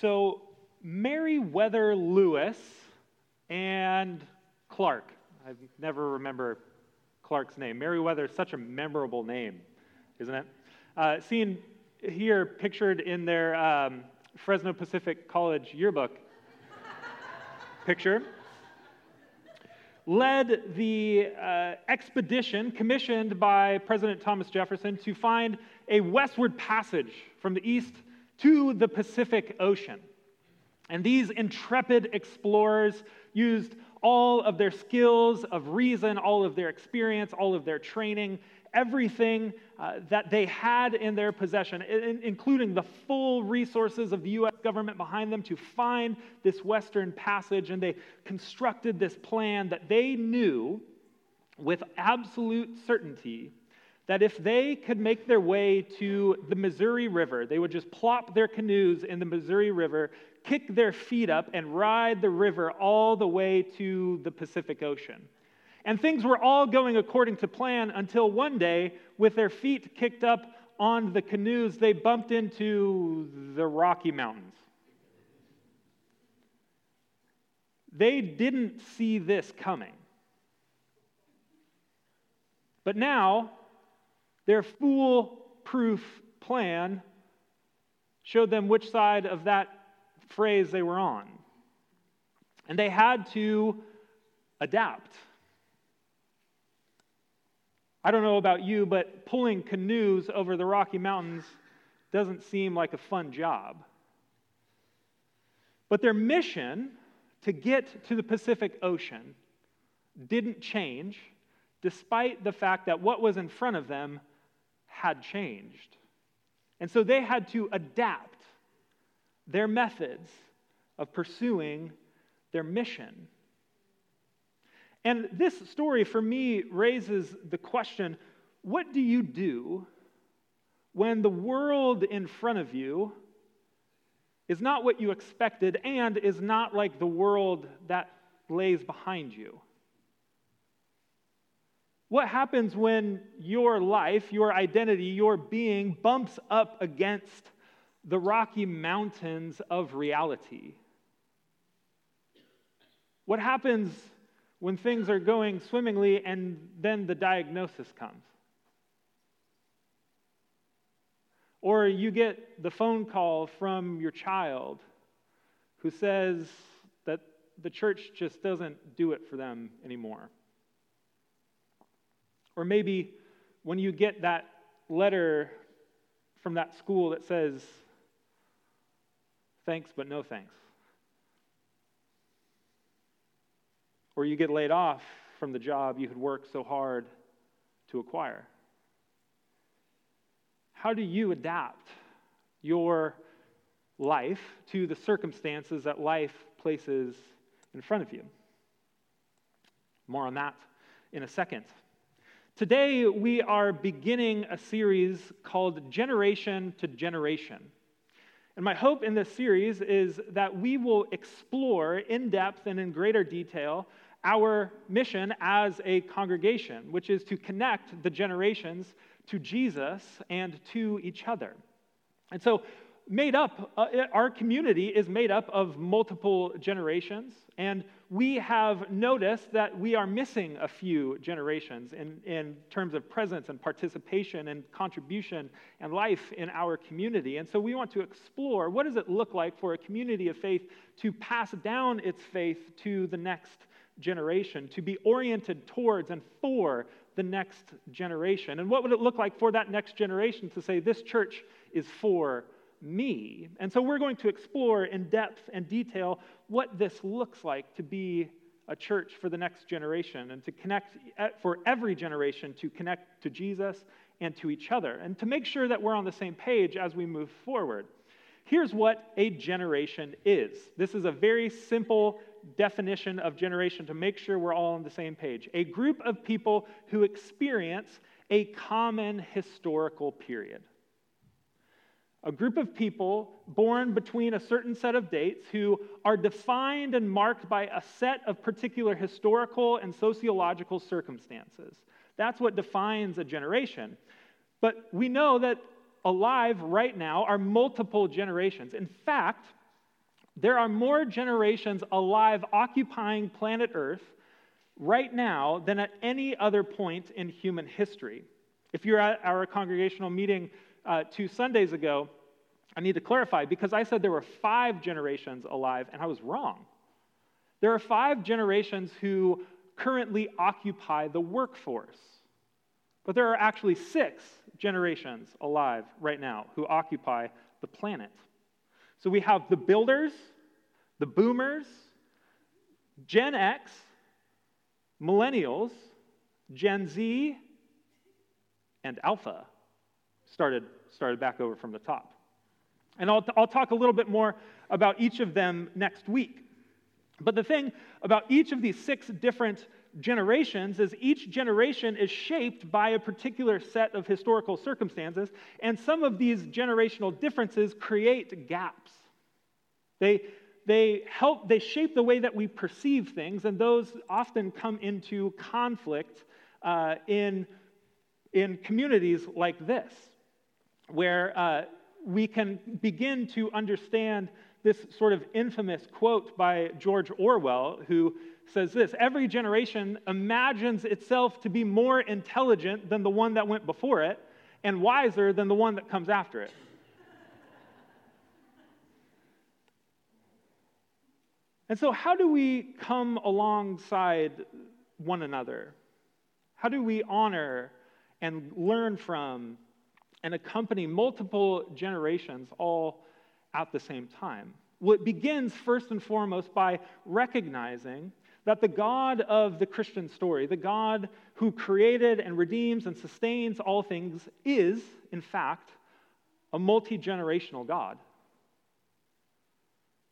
So, Meriwether Lewis and Clark. I never remember Clark's name. Meriwether is such a memorable name, isn't it? Uh, seen here pictured in their um, Fresno Pacific College yearbook picture led the uh, expedition commissioned by President Thomas Jefferson to find a westward passage from the east to the Pacific Ocean. And these intrepid explorers used all of their skills of reason, all of their experience, all of their training, everything uh, that they had in their possession, in, including the full resources of the U.S. government behind them to find this Western passage. And they constructed this plan that they knew with absolute certainty that if they could make their way to the Missouri River, they would just plop their canoes in the Missouri River, kick their feet up, and ride the river all the way to the Pacific Ocean. And things were all going according to plan until one day, with their feet kicked up on the canoes, they bumped into the Rocky Mountains. They didn't see this coming. But now, their foolproof plan showed them which side of that phrase they were on. And they had to adapt. I don't know about you, but pulling canoes over the Rocky Mountains doesn't seem like a fun job. But their mission to get to the Pacific Ocean didn't change, despite the fact that what was in front of them had changed. And so they had to adapt their methods of pursuing their mission. And this story for me raises the question what do you do when the world in front of you is not what you expected and is not like the world that lays behind you? What happens when your life, your identity, your being bumps up against the rocky mountains of reality? What happens when things are going swimmingly and then the diagnosis comes? Or you get the phone call from your child who says that the church just doesn't do it for them anymore. Or maybe when you get that letter from that school that says, thanks, but no thanks. Or you get laid off from the job you had worked so hard to acquire. How do you adapt your life to the circumstances that life places in front of you? More on that in a second. Today, we are beginning a series called Generation to Generation. And my hope in this series is that we will explore in depth and in greater detail our mission as a congregation, which is to connect the generations to Jesus and to each other. And so, made up, uh, our community is made up of multiple generations, and we have noticed that we are missing a few generations in, in terms of presence and participation and contribution and life in our community. And so we want to explore what does it look like for a community of faith to pass down its faith to the next generation, to be oriented towards and for the next generation. And what would it look like for that next generation to say, this church is for me. And so we're going to explore in depth and detail what this looks like to be a church for the next generation and to connect for every generation to connect to Jesus and to each other and to make sure that we're on the same page as we move forward. Here's what a generation is. This is a very simple definition of generation to make sure we're all on the same page. A group of people who experience a common historical period a group of people born between a certain set of dates who are defined and marked by a set of particular historical and sociological circumstances. That's what defines a generation. But we know that alive right now are multiple generations. In fact, There are more generations alive occupying planet Earth right now than at any other point in human history. If you're at our congregational meeting uh, two Sundays ago, I need to clarify because I said there were five generations alive, and I was wrong. There are five generations who currently occupy the workforce, but there are actually six generations alive right now who occupy the planet. So we have the builders, the boomers, Gen X, millennials, Gen Z, and Alpha. Started, started back over from the top. And I'll, I'll talk a little bit more about each of them next week. But the thing about each of these six different generations is each generation is shaped by a particular set of historical circumstances, and some of these generational differences create gaps. They, they help, they shape the way that we perceive things, and those often come into conflict uh, in, in communities like this, where uh, we can begin to understand this sort of infamous quote by George Orwell, who says this Every generation imagines itself to be more intelligent than the one that went before it and wiser than the one that comes after it. and so, how do we come alongside one another? How do we honor and learn from and accompany multiple generations all at the same time? Well, it begins first and foremost by recognizing that the God of the Christian story, the God who created and redeems and sustains all things, is, in fact, a multi generational God.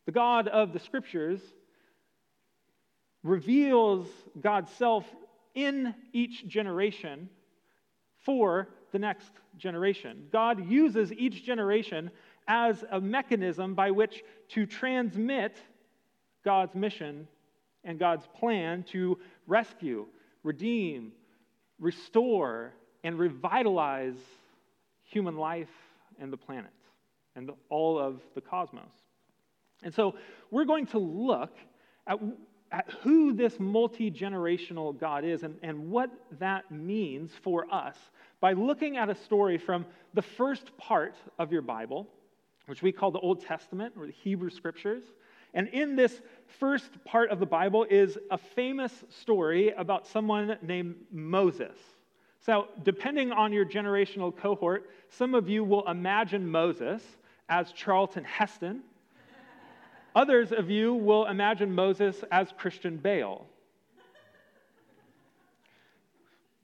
The God of the scriptures reveals God's self in each generation for the next generation. God uses each generation as a mechanism by which to transmit God's mission and God's plan to rescue, redeem, restore, and revitalize human life and the planet and all of the cosmos. And so we're going to look at, at who this multi generational God is and, and what that means for us by looking at a story from the first part of your Bible, which we call the Old Testament or the Hebrew Scriptures. And in this first part of the Bible is a famous story about someone named Moses. So, depending on your generational cohort, some of you will imagine Moses as Charlton Heston. Others of you will imagine Moses as Christian Bale.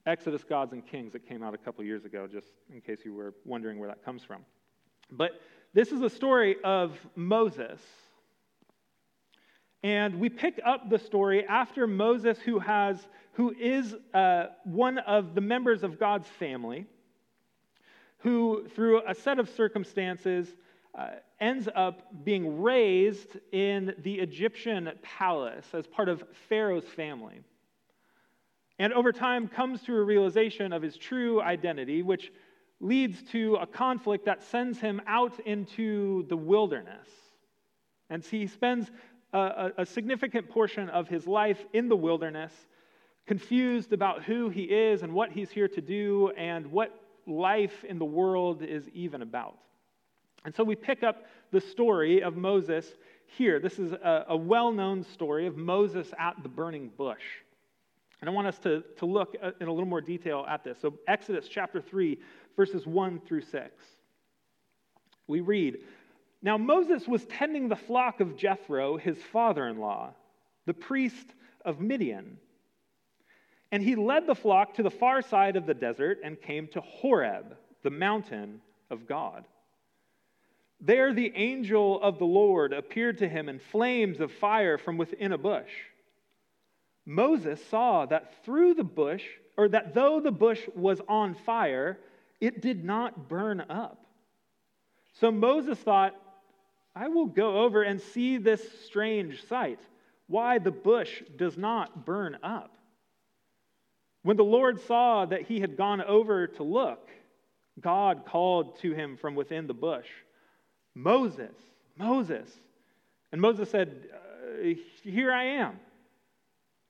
Exodus, Gods, and Kings that came out a couple years ago, just in case you were wondering where that comes from. But this is a story of Moses and we pick up the story after Moses, who, has, who is uh, one of the members of God's family, who, through a set of circumstances, uh, ends up being raised in the Egyptian palace as part of Pharaoh's family. And over time comes to a realization of his true identity, which leads to a conflict that sends him out into the wilderness. And he spends a, a significant portion of his life in the wilderness, confused about who he is and what he's here to do and what life in the world is even about. And so we pick up the story of Moses here. This is a, a well known story of Moses at the burning bush. And I want us to, to look uh, in a little more detail at this. So, Exodus chapter 3, verses 1 through 6. We read now, Moses was tending the flock of Jethro, his father in law, the priest of Midian. And he led the flock to the far side of the desert and came to Horeb, the mountain of God. There, the angel of the Lord appeared to him in flames of fire from within a bush. Moses saw that through the bush, or that though the bush was on fire, it did not burn up. So Moses thought, I will go over and see this strange sight, why the bush does not burn up. When the Lord saw that he had gone over to look, God called to him from within the bush, Moses, Moses. And Moses said, uh, Here I am.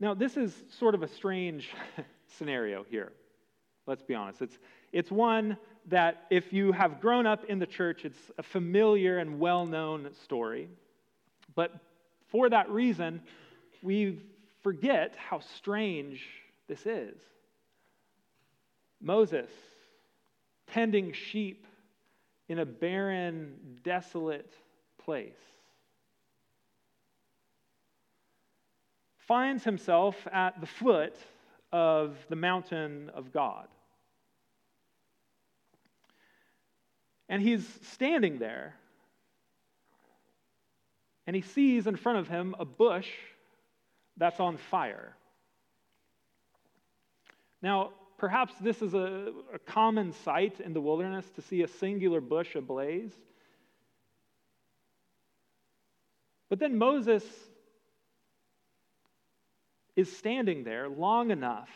Now, this is sort of a strange scenario here. Let's be honest. It's, it's one that, if you have grown up in the church, it's a familiar and well known story. But for that reason, we forget how strange this is. Moses tending sheep in a barren, desolate place. Finds himself at the foot of the mountain of God. And he's standing there, and he sees in front of him a bush that's on fire. Now, Perhaps this is a, a common sight in the wilderness to see a singular bush ablaze. But then Moses is standing there long enough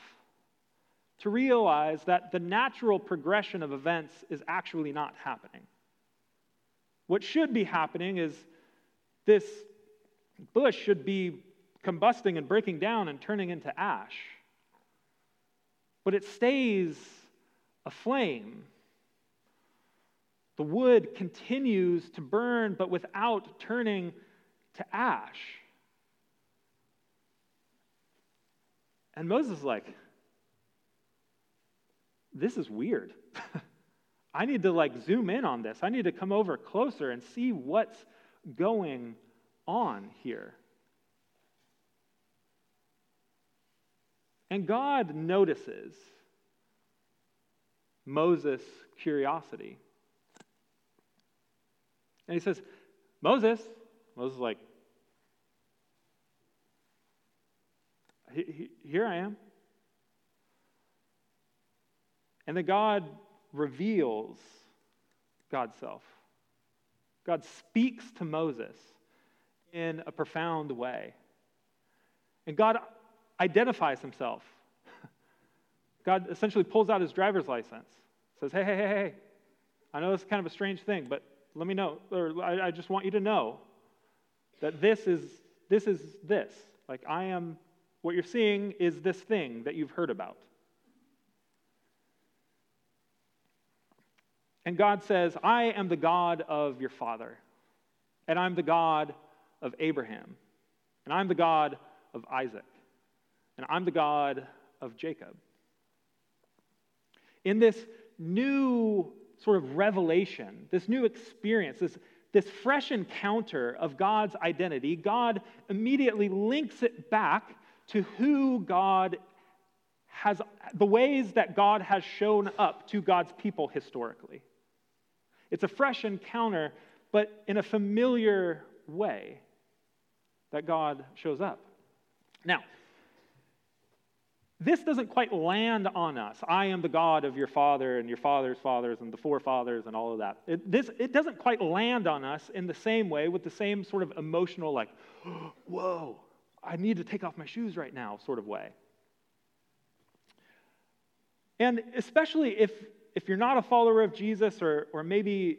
to realize that the natural progression of events is actually not happening. What should be happening is this bush should be combusting and breaking down and turning into ash but it stays aflame. The wood continues to burn, but without turning to ash. And Moses is like, this is weird. I need to like zoom in on this. I need to come over closer and see what's going on here. And God notices Moses' curiosity. And he says, Moses, Moses is like, here I am. And then God reveals God's self. God speaks to Moses in a profound way. And God identifies himself. God essentially pulls out his driver's license, says, Hey, hey, hey, hey, I know this is kind of a strange thing, but let me know, or I, I just want you to know that this is this is this. Like I am what you're seeing is this thing that you've heard about. And God says, I am the God of your father, and I'm the God of Abraham, and I'm the God of Isaac and I'm the God of Jacob. In this new sort of revelation, this new experience, this, this fresh encounter of God's identity, God immediately links it back to who God has, the ways that God has shown up to God's people historically. It's a fresh encounter, but in a familiar way that God shows up. Now, this doesn't quite land on us. I am the God of your father and your father's fathers and the forefathers and all of that. It, this, it doesn't quite land on us in the same way with the same sort of emotional, like, whoa, I need to take off my shoes right now sort of way. And especially if, if you're not a follower of Jesus or, or maybe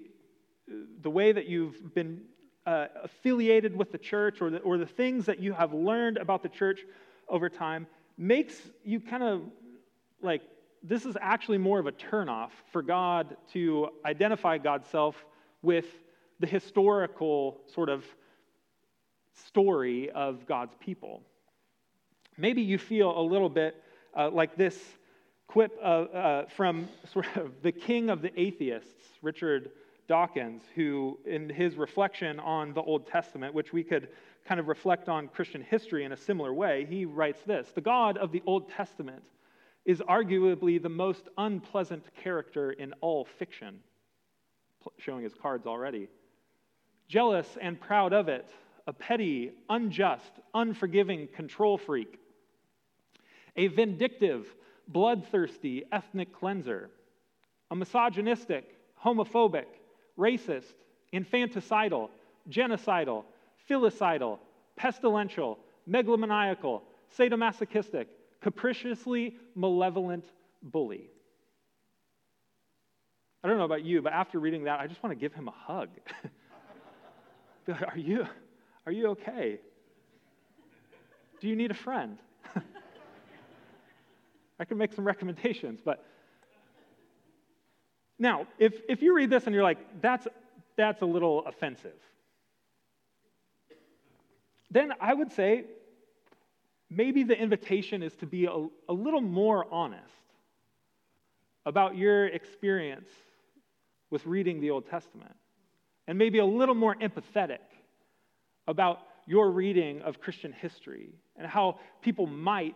the way that you've been uh, affiliated with the church or the, or the things that you have learned about the church over time, makes you kind of like this is actually more of a turnoff for God to identify God's self with the historical sort of story of God's people. Maybe you feel a little bit uh, like this quip uh, uh, from sort of the king of the atheists, Richard Dawkins, who, in his reflection on the Old Testament, which we could kind of reflect on Christian history in a similar way, he writes this The God of the Old Testament is arguably the most unpleasant character in all fiction, showing his cards already. Jealous and proud of it, a petty, unjust, unforgiving control freak, a vindictive, bloodthirsty ethnic cleanser, a misogynistic, homophobic, racist, infanticidal, genocidal, filicidal, pestilential, megalomaniacal, sadomasochistic, capriciously malevolent bully. I don't know about you, but after reading that, I just want to give him a hug. are you, are you okay? Do you need a friend? I can make some recommendations, but now, if, if you read this and you're like, that's, that's a little offensive, then I would say maybe the invitation is to be a, a little more honest about your experience with reading the Old Testament, and maybe a little more empathetic about your reading of Christian history and how people might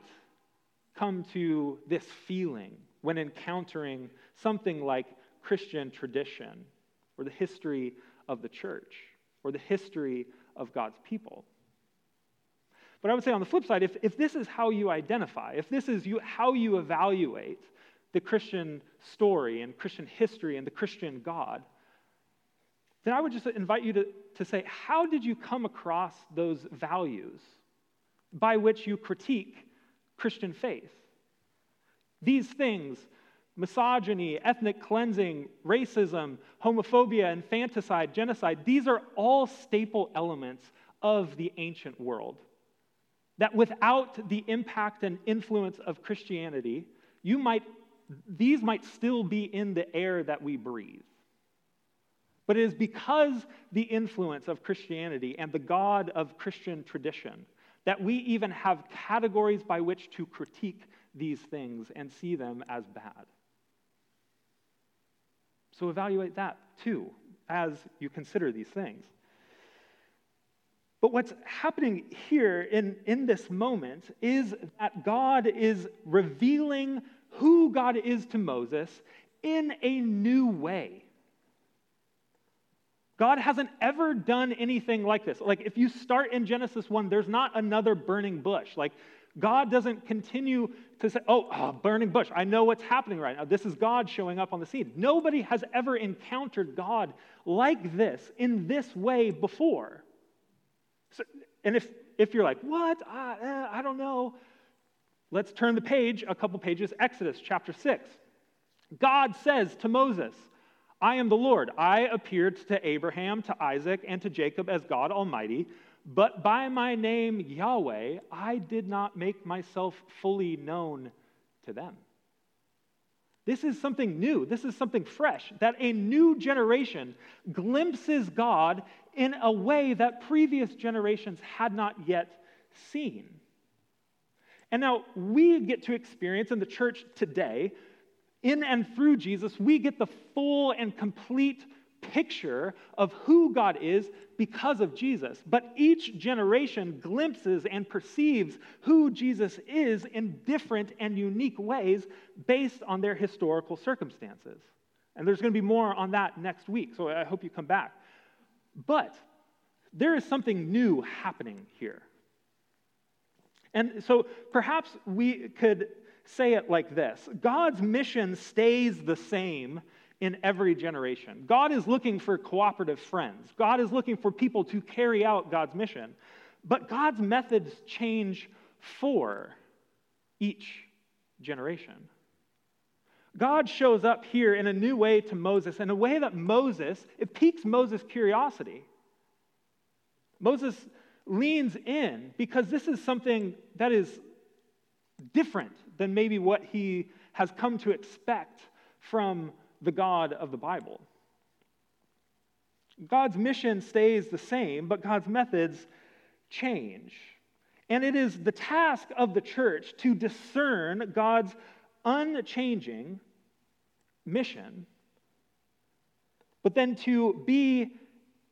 come to this feeling when encountering something like Christian tradition or the history of the church or the history of God's people. But I would say on the flip side, if, if this is how you identify, if this is you, how you evaluate the Christian story and Christian history and the Christian God, then I would just invite you to, to say, how did you come across those values by which you critique Christian faith? These things, misogyny, ethnic cleansing, racism, homophobia, infanticide, genocide, these are all staple elements of the ancient world. That without the impact and influence of Christianity, you might these might still be in the air that we breathe. But it is because the influence of Christianity and the God of Christian tradition that we even have categories by which to critique these things and see them as bad. So evaluate that too as you consider these things. But what's happening here in, in this moment is that God is revealing who God is to Moses in a new way. God hasn't ever done anything like this. Like, if you start in Genesis 1, there's not another burning bush. Like, God doesn't continue to say, oh, oh, burning bush, I know what's happening right now. This is God showing up on the scene. Nobody has ever encountered God like this in this way before. So, and if, if you're like, what? I, eh, I don't know. Let's turn the page, a couple pages, Exodus chapter 6. God says to Moses, I am the Lord. I appeared to Abraham, to Isaac, and to Jacob as God Almighty, but by my name Yahweh, I did not make myself fully known to them. This is something new. This is something fresh. That a new generation glimpses God in a way that previous generations had not yet seen. And now we get to experience in the church today, in and through Jesus, we get the full and complete picture of who God is because of Jesus. But each generation glimpses and perceives who Jesus is in different and unique ways based on their historical circumstances. And there's going to be more on that next week, so I hope you come back. But there is something new happening here. And so perhaps we could say it like this God's mission stays the same in every generation. God is looking for cooperative friends, God is looking for people to carry out God's mission. But God's methods change for each generation. God shows up here in a new way to Moses, in a way that Moses, it piques Moses' curiosity. Moses leans in because this is something that is different than maybe what he has come to expect from the God of the Bible. God's mission stays the same, but God's methods change. And it is the task of the church to discern God's unchanging mission, but then to be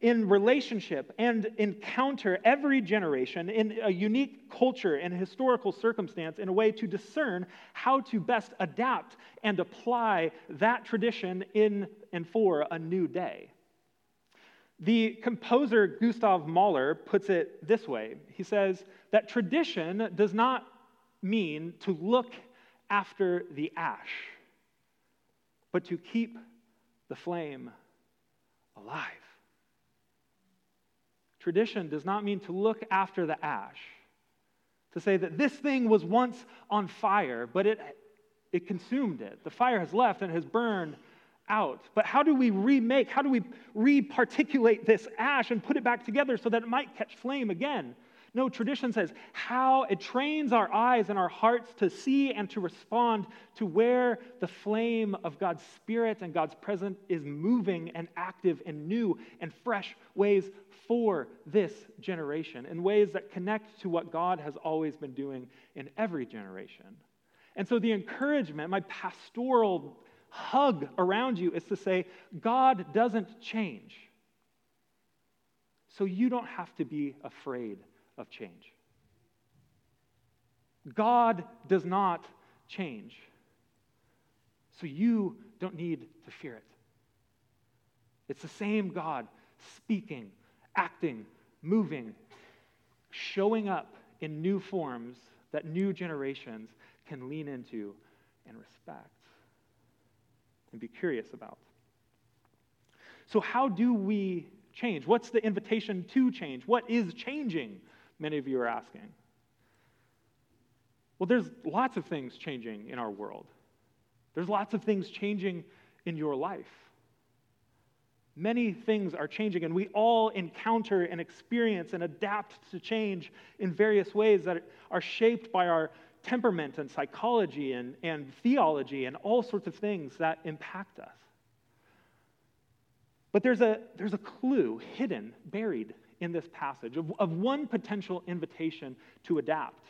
in relationship and encounter every generation in a unique culture and historical circumstance in a way to discern how to best adapt and apply that tradition in and for a new day. The composer Gustav Mahler puts it this way He says that tradition does not mean to look after the ash, but to keep the flame alive. Tradition does not mean to look after the ash, to say that this thing was once on fire, but it, it consumed it. The fire has left and has burned out. But how do we remake, how do we reparticulate this ash and put it back together so that it might catch flame again? No, tradition says how it trains our eyes and our hearts to see and to respond to where the flame of God's Spirit and God's presence is moving and active in new and fresh ways for this generation, in ways that connect to what God has always been doing in every generation. And so, the encouragement, my pastoral hug around you is to say, God doesn't change. So, you don't have to be afraid of change. God does not change. So you don't need to fear it. It's the same God speaking, acting, moving, showing up in new forms that new generations can lean into and respect and be curious about. So, how do we change? What's the invitation to change? What is changing? Many of you are asking. Well, there's lots of things changing in our world. There's lots of things changing in your life. Many things are changing, and we all encounter and experience and adapt to change in various ways that are shaped by our temperament and psychology and, and theology and all sorts of things that impact us. But there's a, there's a clue hidden, buried in this passage of, of one potential invitation to adapt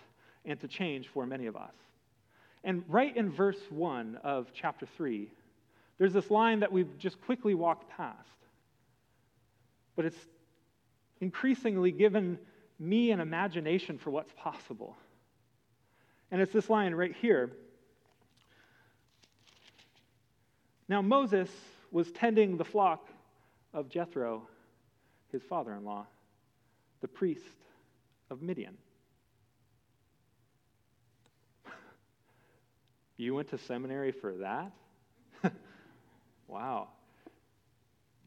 and to change for many of us. And right in verse 1 of chapter 3, there's this line that we've just quickly walked past. But it's increasingly given me an imagination for what's possible. And it's this line right here. Now, Moses was tending the flock of Jethro, his father in law the priest of Midian. you went to seminary for that? wow.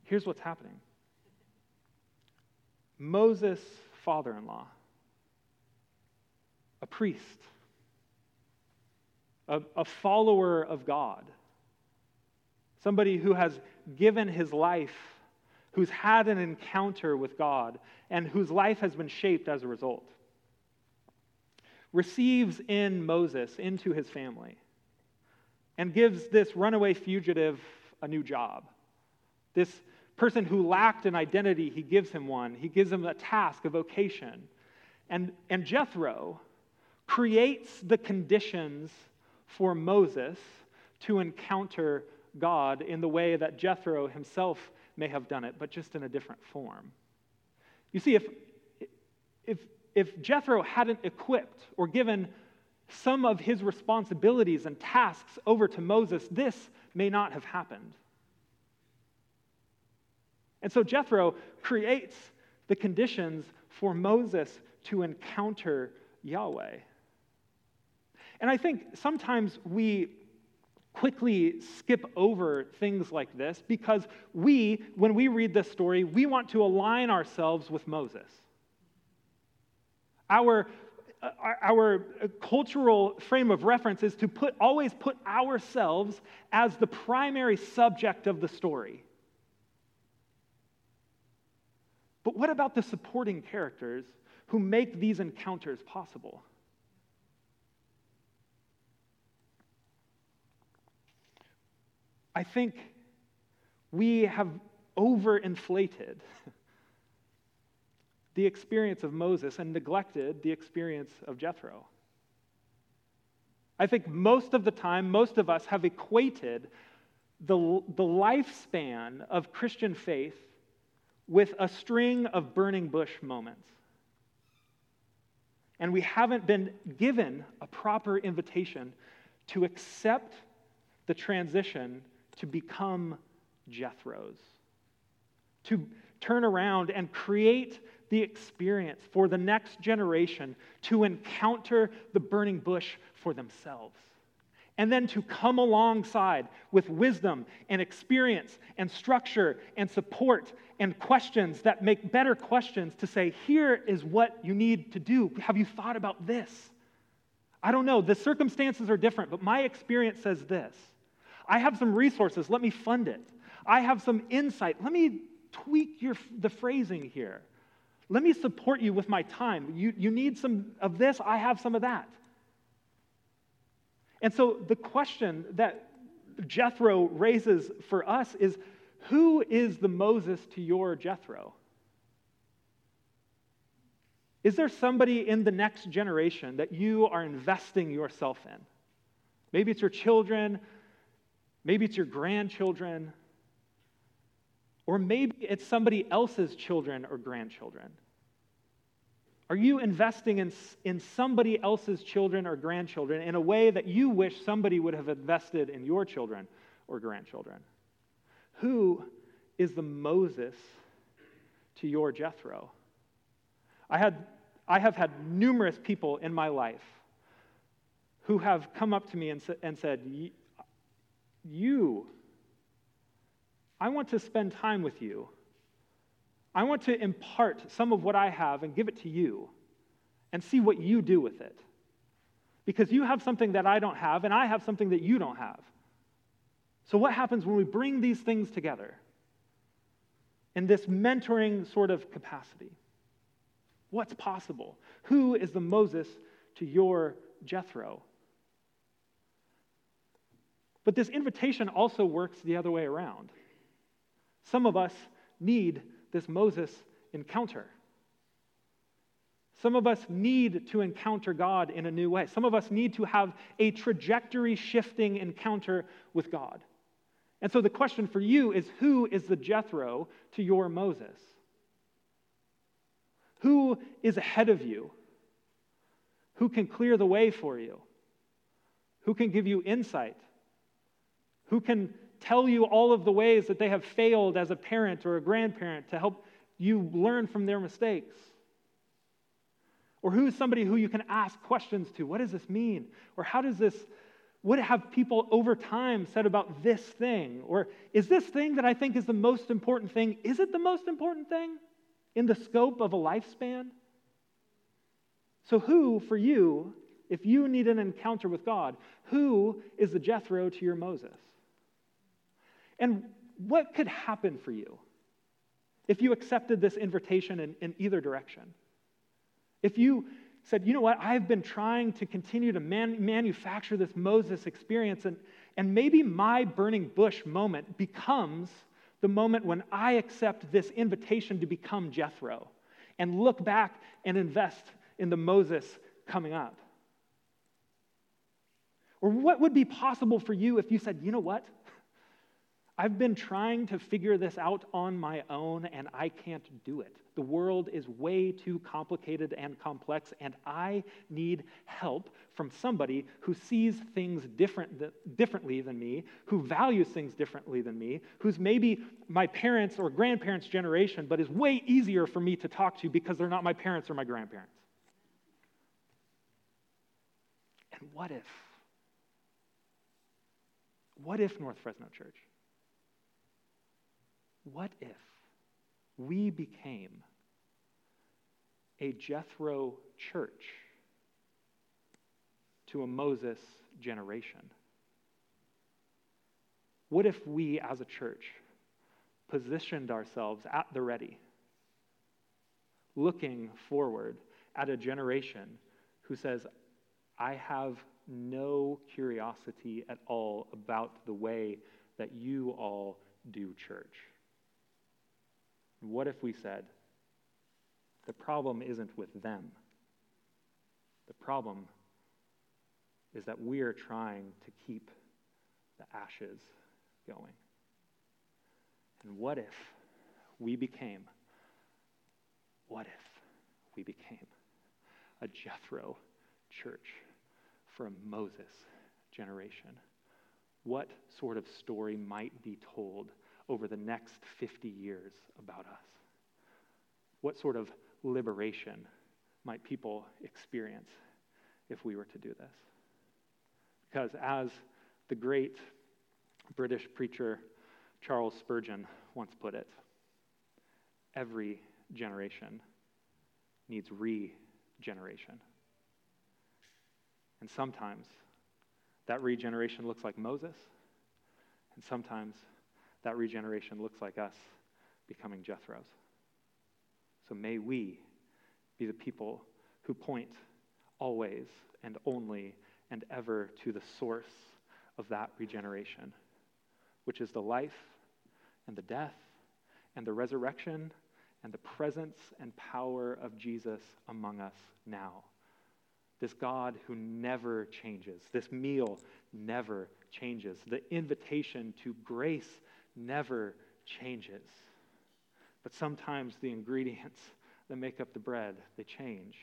Here's what's happening Moses' father in law, a priest, a, a follower of God, somebody who has given his life who's had an encounter with God and whose life has been shaped as a result, receives in Moses into his family and gives this runaway fugitive a new job. This person who lacked an identity, he gives him one. He gives him a task, a vocation. And, and Jethro creates the conditions for Moses to encounter God in the way that Jethro himself may have done it, but just in a different form. You see, if, if, if Jethro hadn't equipped or given some of his responsibilities and tasks over to Moses, this may not have happened. And so Jethro creates the conditions for Moses to encounter Yahweh. And I think sometimes we quickly skip over things like this because we, when we read this story, we want to align ourselves with Moses. Our, uh, our cultural frame of reference is to put, always put ourselves as the primary subject of the story. But what about the supporting characters who make these encounters possible? I think we have overinflated the experience of Moses and neglected the experience of Jethro. I think most of the time, most of us have equated the, the lifespan of Christian faith with a string of burning bush moments. And we haven't been given a proper invitation to accept the transition to become Jethro's, to, turn around and create the experience for the next generation to encounter the burning bush for themselves. And then to come alongside with wisdom and experience and structure and support and questions that make better questions to say, here is what you need to do. Have you thought about this? I don't know. The circumstances are different, but my experience says this. I have some resources. Let me fund it. I have some insight. Let me tweak your, the phrasing here. Let me support you with my time. You, you need some of this, I have some of that. And so the question that Jethro raises for us is who is the Moses to your Jethro? Is there somebody in the next generation that you are investing yourself in? Maybe it's your children, maybe it's your grandchildren, or maybe it's somebody else's children or grandchildren. Are you investing in, in somebody else's children or grandchildren in a way that you wish somebody would have invested in your children or grandchildren? Who is the Moses to your Jethro? I, had, I have had numerous people in my life who have come up to me and, and said, You I want to spend time with you. I want to impart some of what I have and give it to you and see what you do with it. Because you have something that I don't have, and I have something that you don't have. So, what happens when we bring these things together in this mentoring sort of capacity? What's possible? Who is the Moses to your Jethro? But this invitation also works the other way around. Some of us need this Moses encounter. Some of us need to encounter God in a new way. Some of us need to have a trajectory shifting encounter with God. And so the question for you is who is the Jethro to your Moses? Who is ahead of you? Who can clear the way for you? Who can give you insight? Who can tell you all of the ways that they have failed as a parent or a grandparent to help you learn from their mistakes? Or who is somebody who you can ask questions to? What does this mean? Or how does this, what have people over time said about this thing? Or is this thing that I think is the most important thing, is it the most important thing in the scope of a lifespan? So, who for you, if you need an encounter with God, who is the Jethro to your Moses? And what could happen for you if you accepted this invitation in, in either direction? If you said, you know what, I've been trying to continue to man- manufacture this Moses experience, and, and maybe my burning bush moment becomes the moment when I accept this invitation to become Jethro and look back and invest in the Moses coming up. Or what would be possible for you if you said, you know what? I've been trying to figure this out on my own and I can't do it. The world is way too complicated and complex, and I need help from somebody who sees things different differently than me, who values things differently than me, who's maybe my parents' or grandparents' generation, but is way easier for me to talk to because they're not my parents or my grandparents. And what if? What if North Fresno Church? What if we became a Jethro church to a Moses generation? What if we as a church positioned ourselves at the ready, looking forward at a generation who says, I have no curiosity at all about the way that you all do church? What if we said, the problem isn't with them? The problem is that we're trying to keep the ashes going. And what if we became, what if we became a Jethro church for a Moses generation? What sort of story might be told over the next 50 years about us. what sort of liberation might people experience if we were to do this? Because as the great British preacher Charles Spurgeon once put it, every generation needs regeneration. And sometimes that regeneration looks like Moses, and sometimes that regeneration looks like us becoming Jethro's. So may we be the people who point always and only and ever to the source of that regeneration, which is the life and the death and the resurrection and the presence and power of Jesus among us now. This God who never changes, this meal never changes, the invitation to grace never changes. But sometimes the ingredients that make up the bread, they change.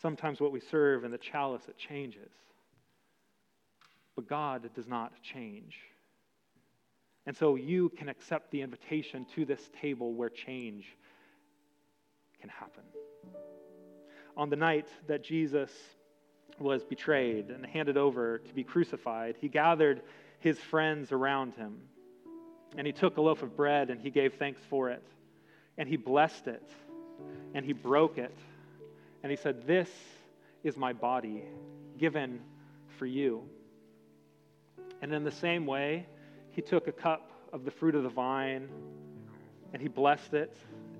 Sometimes what we serve in the chalice, it changes. But God does not change. And so you can accept the invitation to this table where change can happen. On the night that Jesus was betrayed and handed over to be crucified, he gathered his friends around him. And he took a loaf of bread and he gave thanks for it. And he blessed it. And he broke it. And he said, This is my body given for you. And in the same way, he took a cup of the fruit of the vine and he blessed it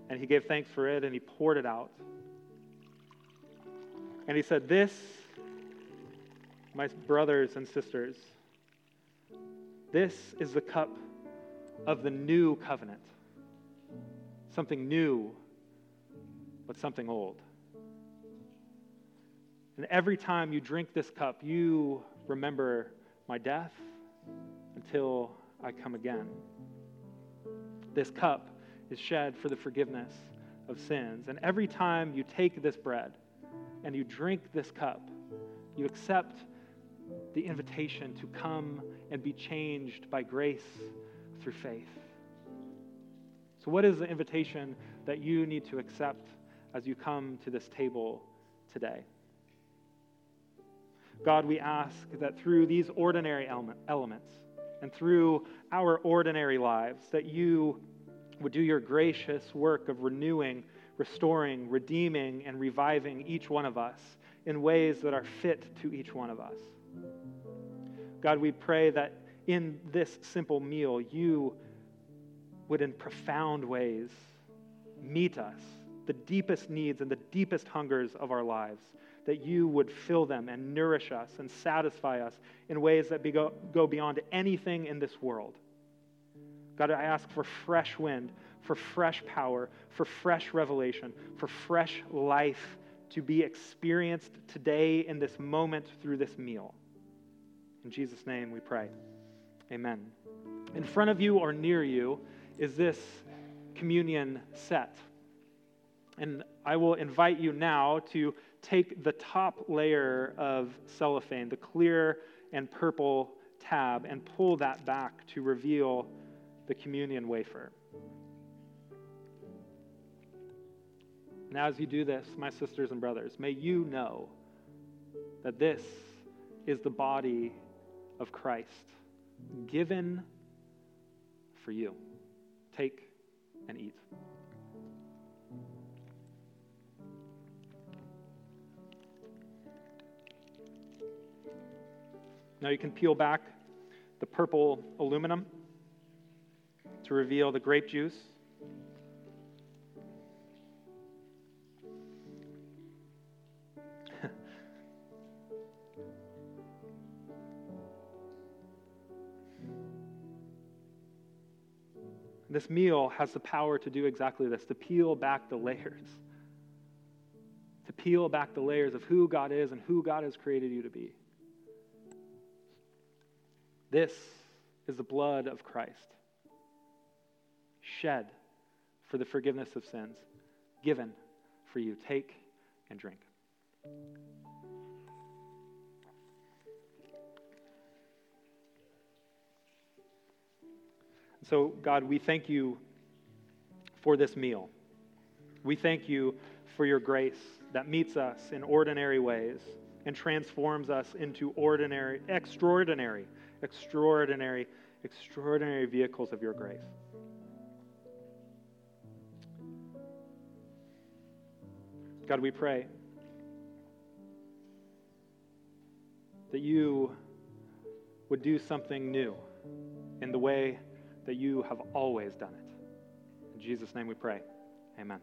and he gave thanks for it and he poured it out. And he said, This, my brothers and sisters, this is the cup of the new covenant. Something new, but something old. And every time you drink this cup, you remember my death until I come again. This cup is shed for the forgiveness of sins. And every time you take this bread and you drink this cup, you accept the invitation to come and be changed by grace through faith. So, what is the invitation that you need to accept as you come to this table today? God, we ask that through these ordinary elements and through our ordinary lives, that you would do your gracious work of renewing, restoring, redeeming, and reviving each one of us in ways that are fit to each one of us. God, we pray that in this simple meal, you would, in profound ways, meet us, the deepest needs and the deepest hungers of our lives, that you would fill them and nourish us and satisfy us in ways that be go, go beyond anything in this world. God, I ask for fresh wind, for fresh power, for fresh revelation, for fresh life to be experienced today in this moment through this meal. In Jesus' name we pray. Amen. In front of you or near you is this communion set. And I will invite you now to take the top layer of cellophane, the clear and purple tab, and pull that back to reveal the communion wafer. Now, as you do this, my sisters and brothers, may you know that this is the body of Christ given for you. Take and eat. Now you can peel back the purple aluminum to reveal the grape juice. This meal has the power to do exactly this to peel back the layers. To peel back the layers of who God is and who God has created you to be. This is the blood of Christ, shed for the forgiveness of sins, given for you. Take and drink. So, God, we thank you for this meal. We thank you for your grace that meets us in ordinary ways and transforms us into ordinary, extraordinary, extraordinary, extraordinary vehicles of your grace. God, we pray that you would do something new in the way that you have always done it. In Jesus' name we pray. Amen.